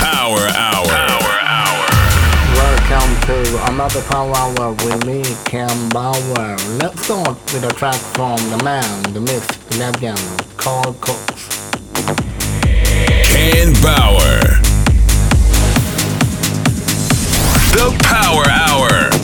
Power Hour. Power Hour. Welcome to another Power Hour with me, Ken Bauer. Let's start with a track from the man, the myth, the legend, Carl Cox. Ken Bauer. The Power Hour.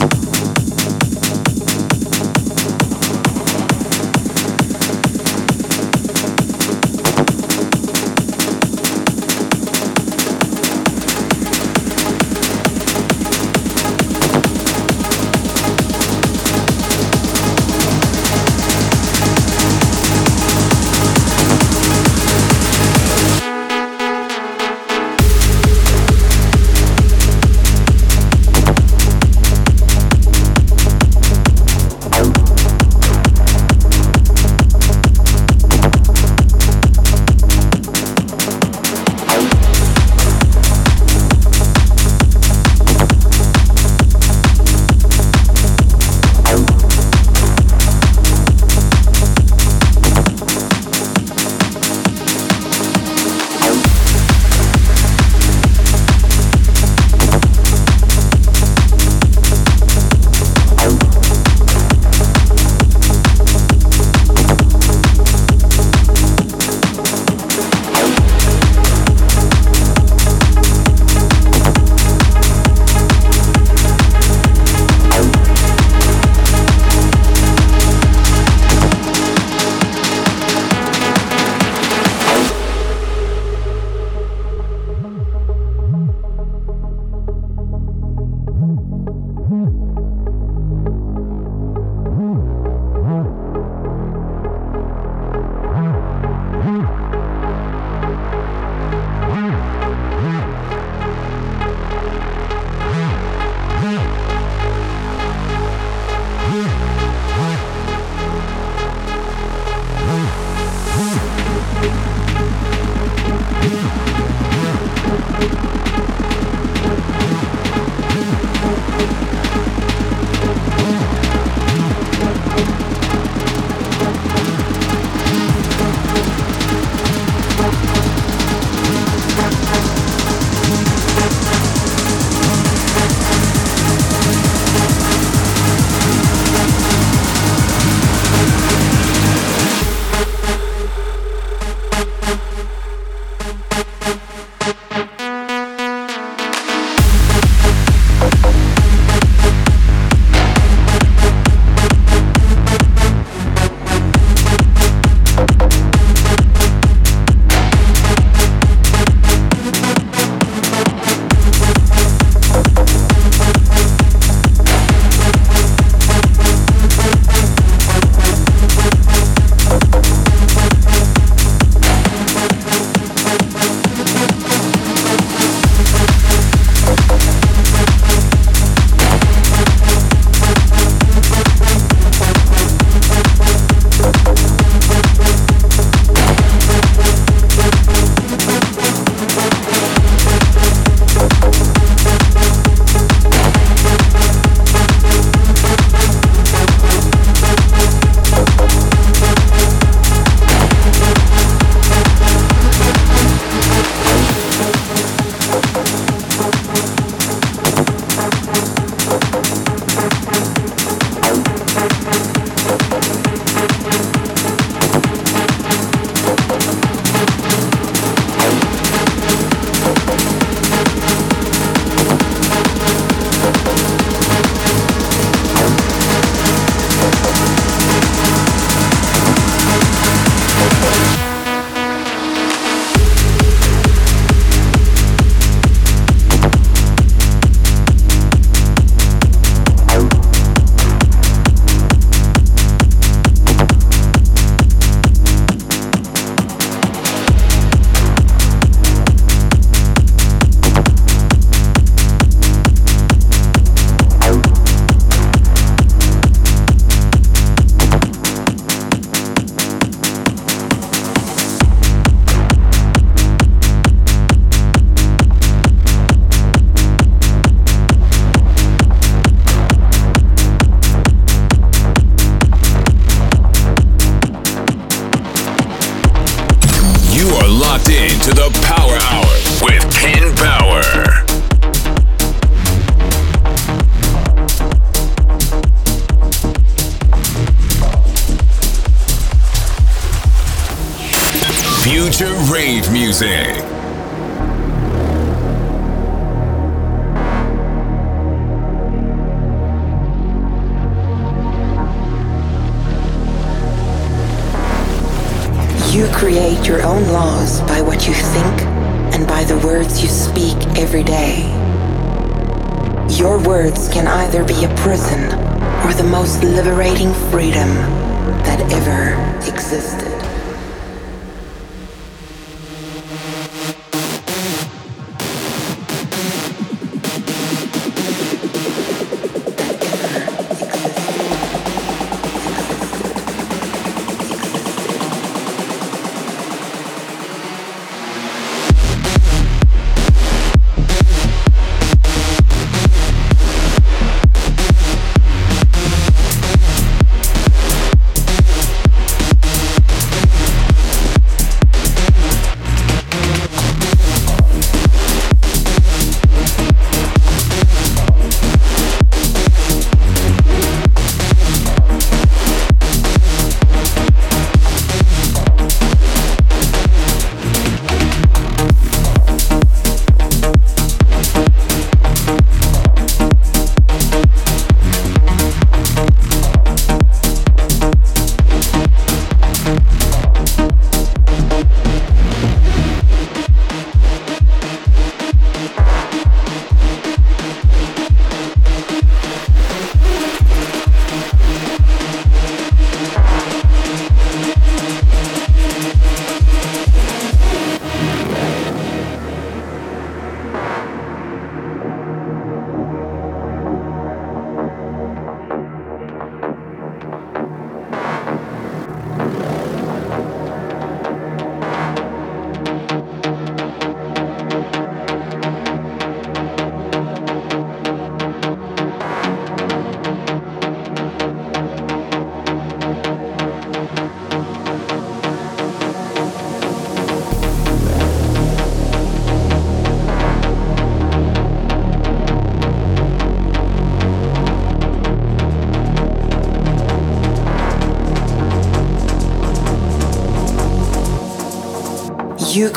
Music. You create your own laws by what you think and by the words you speak every day. Your words can either be a prison or the most liberating freedom that ever existed.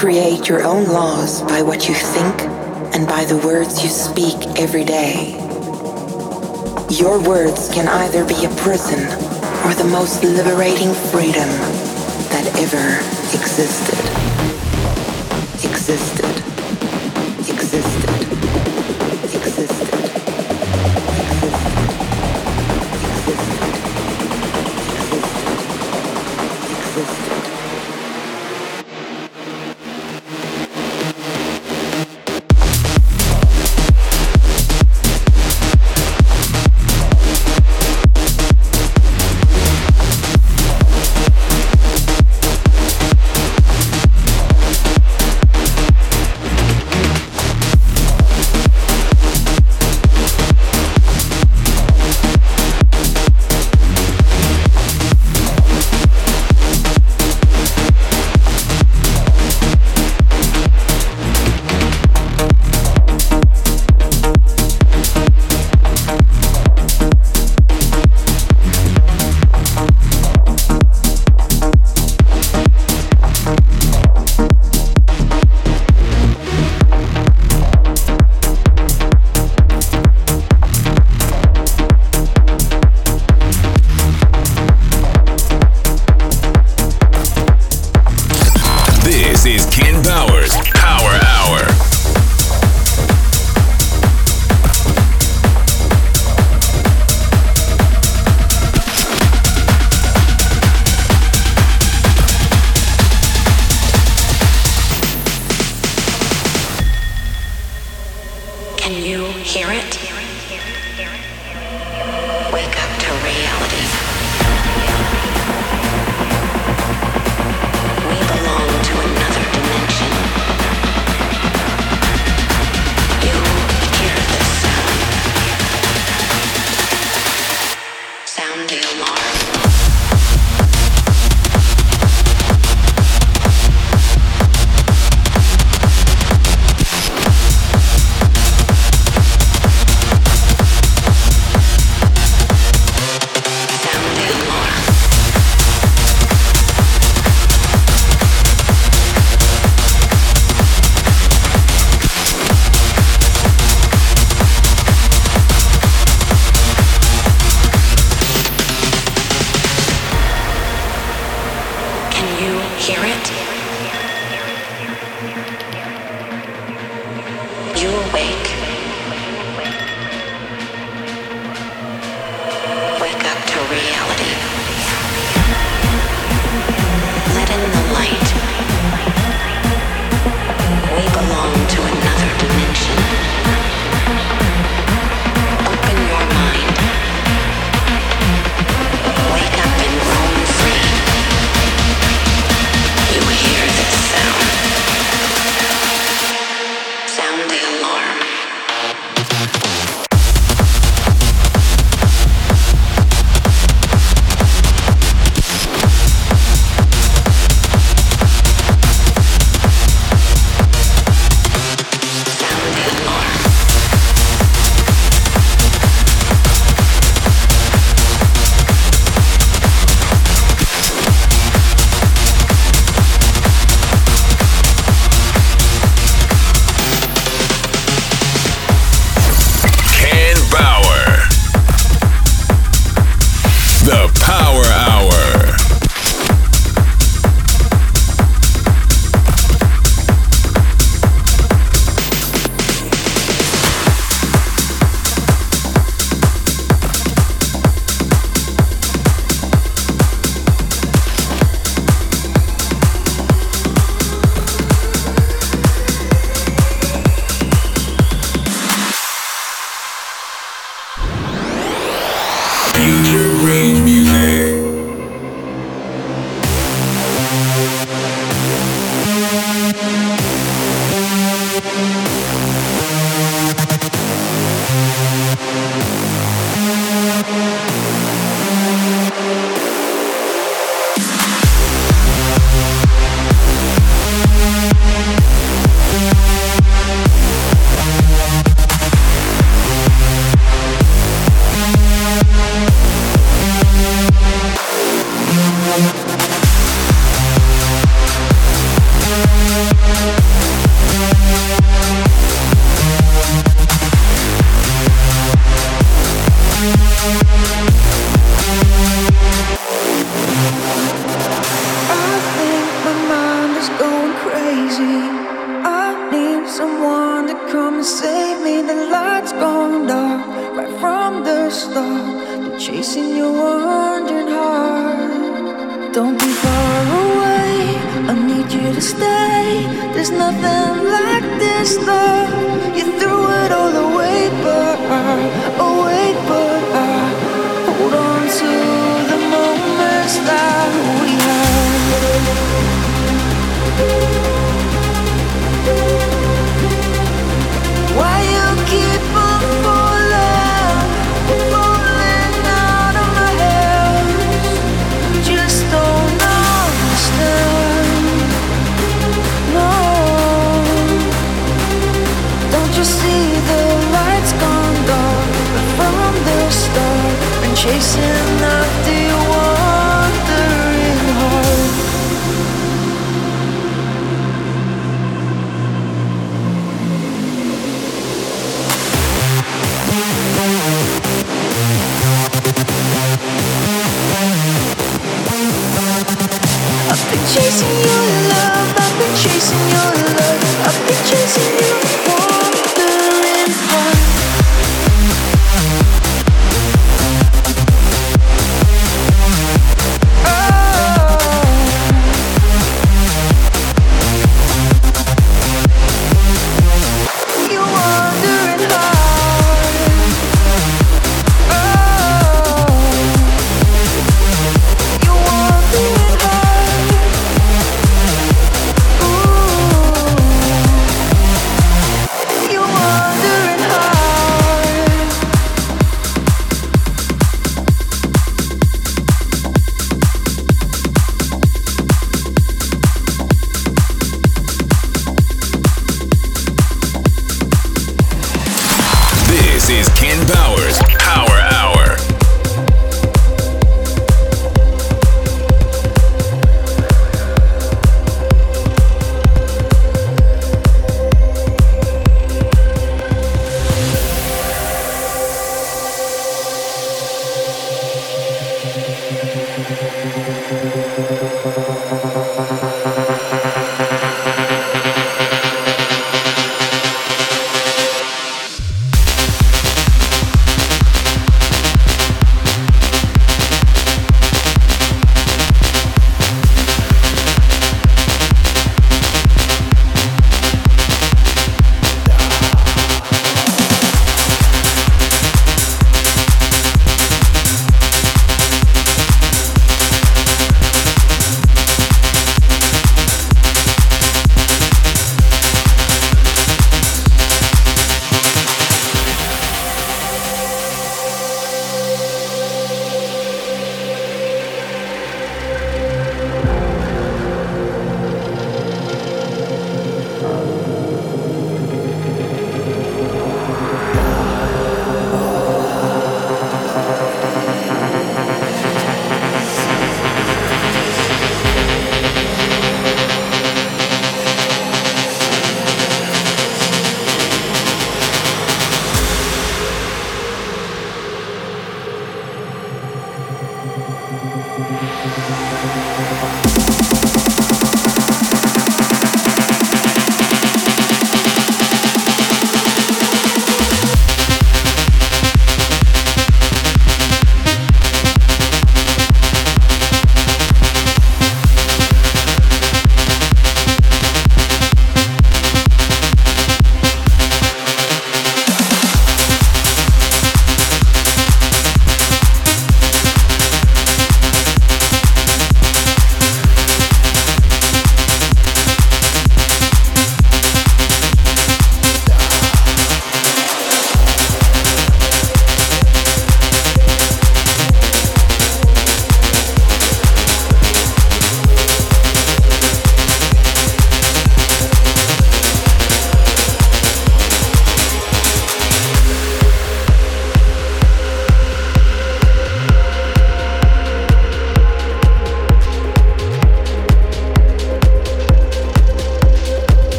Create your own laws by what you think and by the words you speak every day. Your words can either be a prison or the most liberating freedom that ever existed. Existed.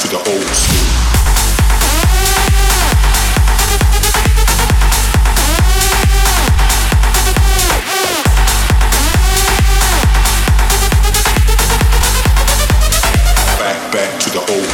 To the old school. Back, back to the old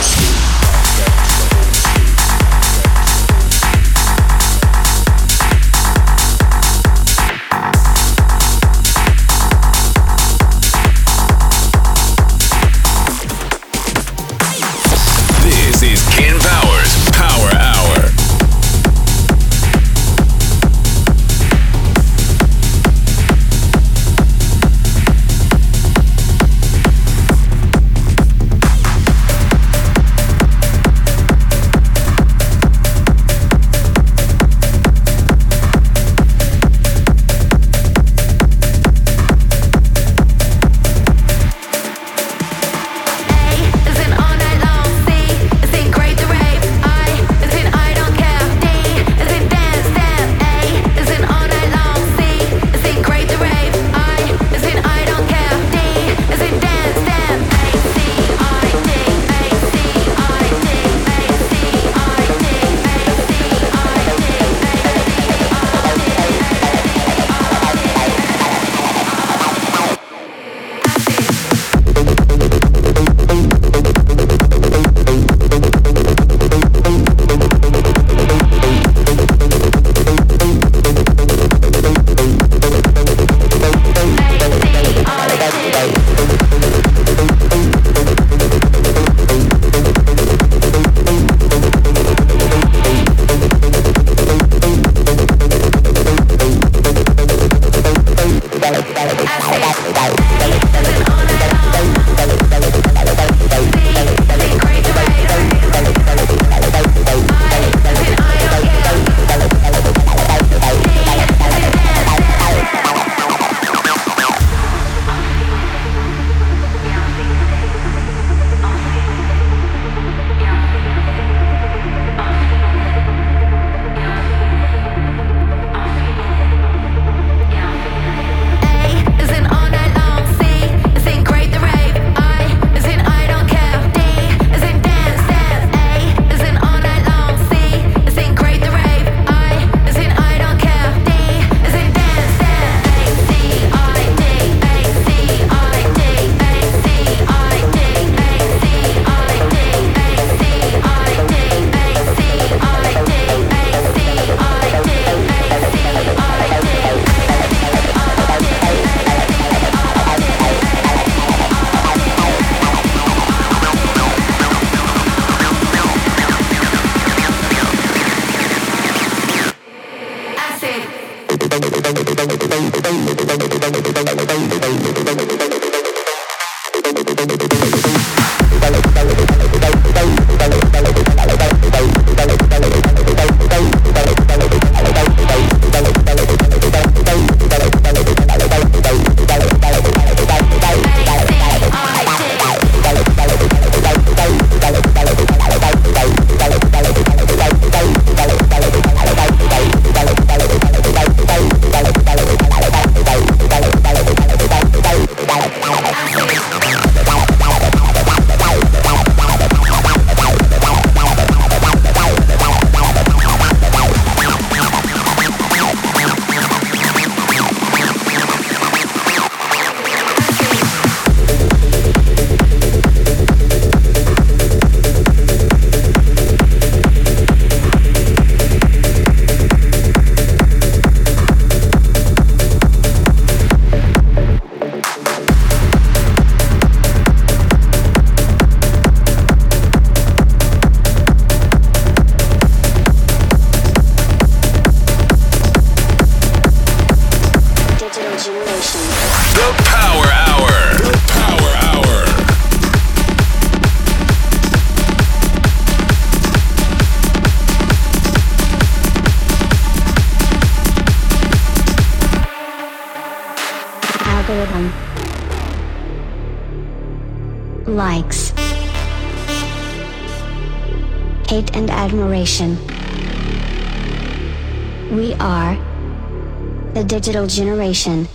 digital generation.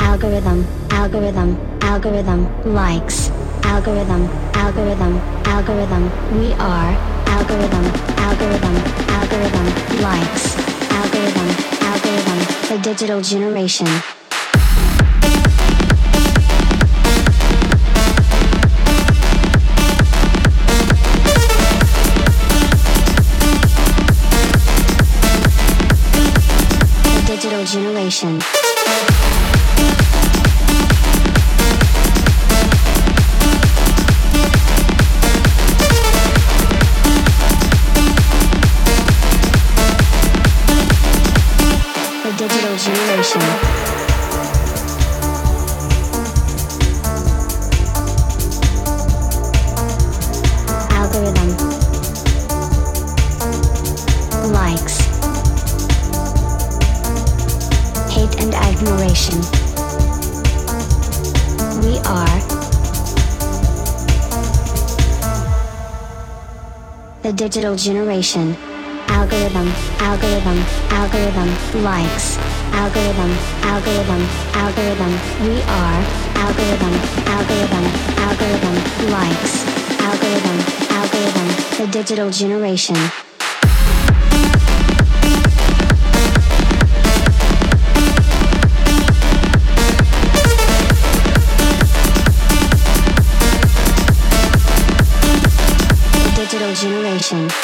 Algorithm, algorithm, algorithm, likes, algorithm, algorithm, algorithm, we are, algorithm, algorithm, algorithm, likes, algorithm, algorithm, the digital generation. Generation. The digital generation. We are the digital generation. Algorithm, algorithm, algorithm, likes, algorithm, algorithm, algorithm. We are algorithm, algorithm, algorithm, likes, algorithm, algorithm, the digital generation. Generation.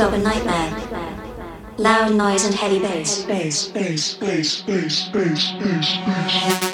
Stop and nightmare. Loud noise and heavy bass. bass, bass, bass, bass, bass, bass, bass.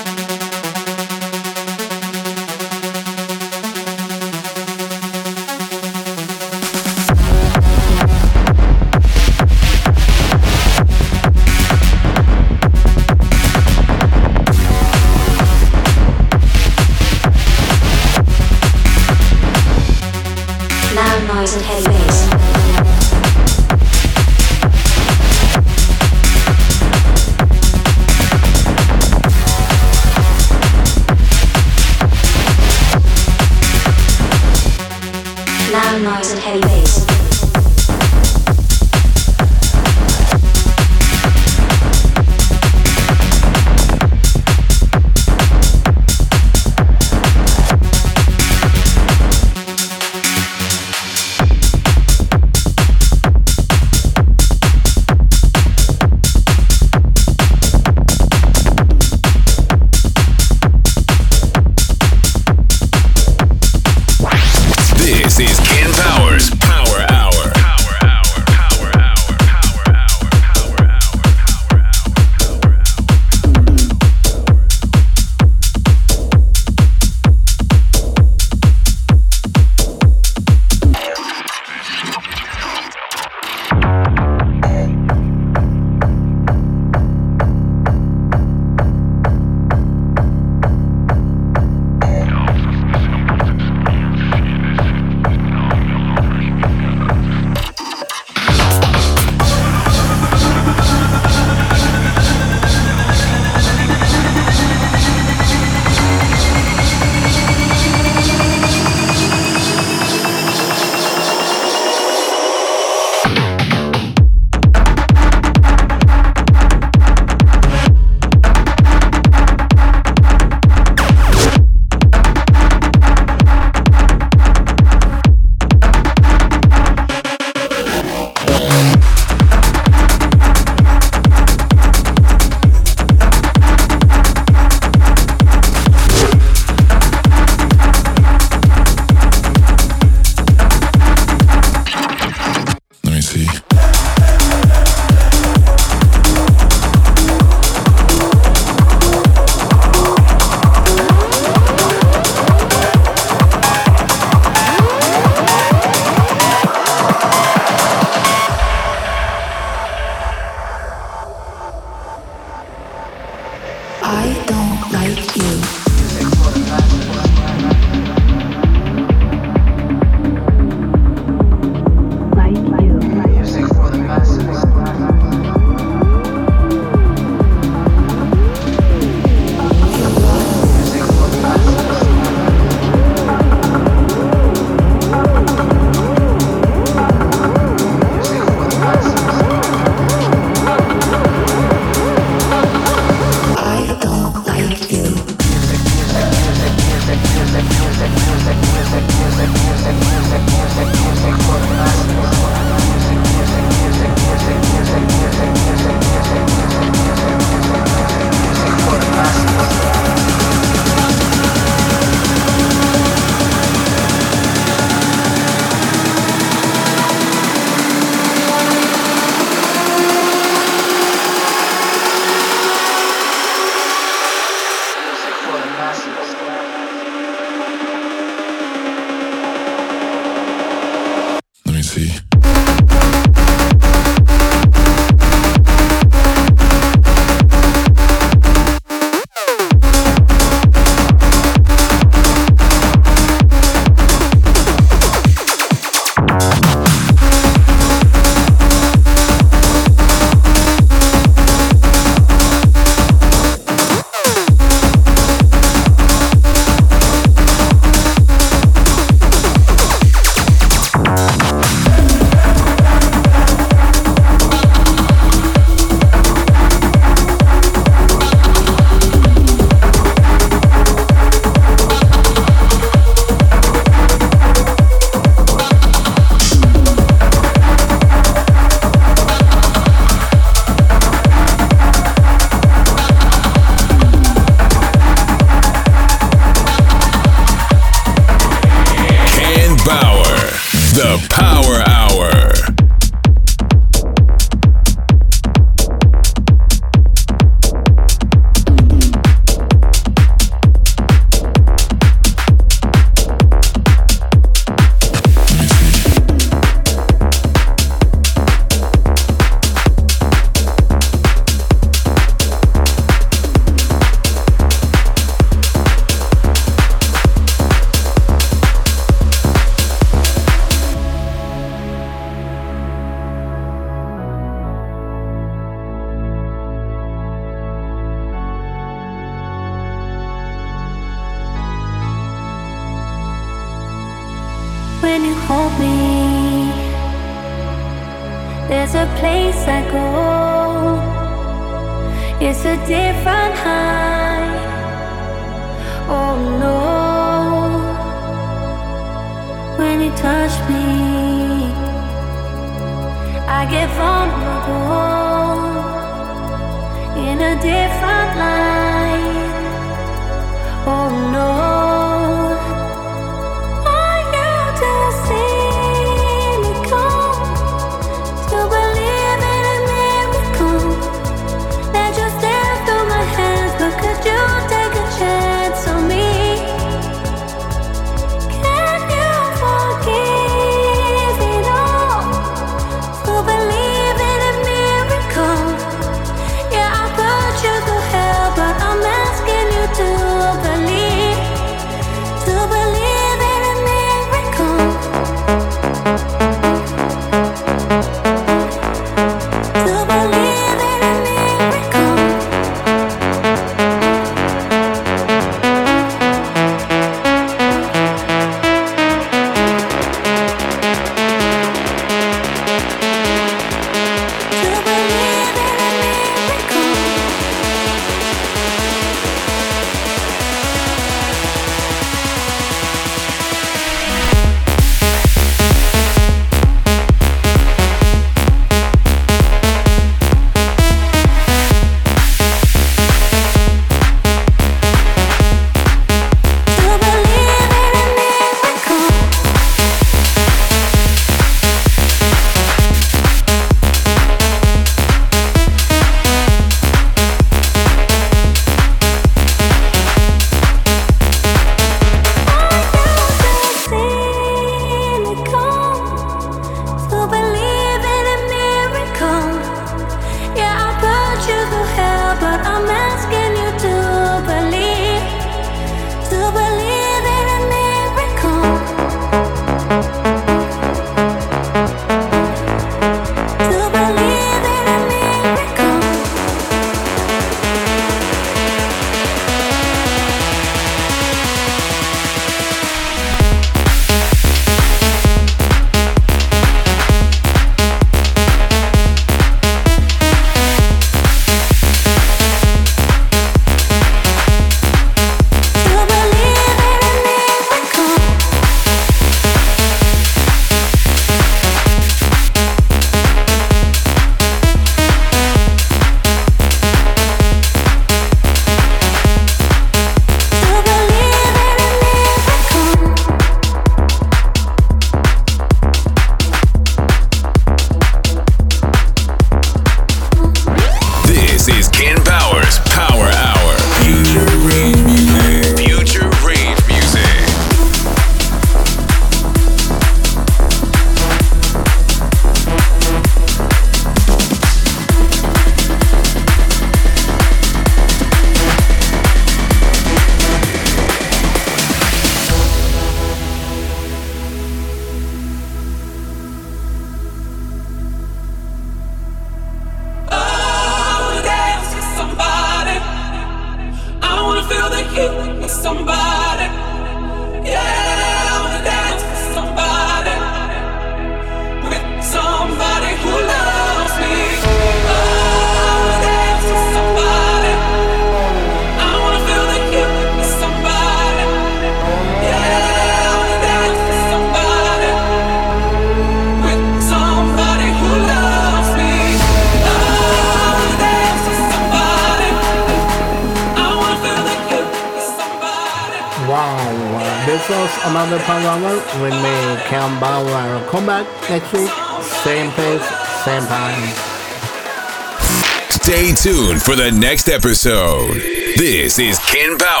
Next episode. This is Ken Bauer.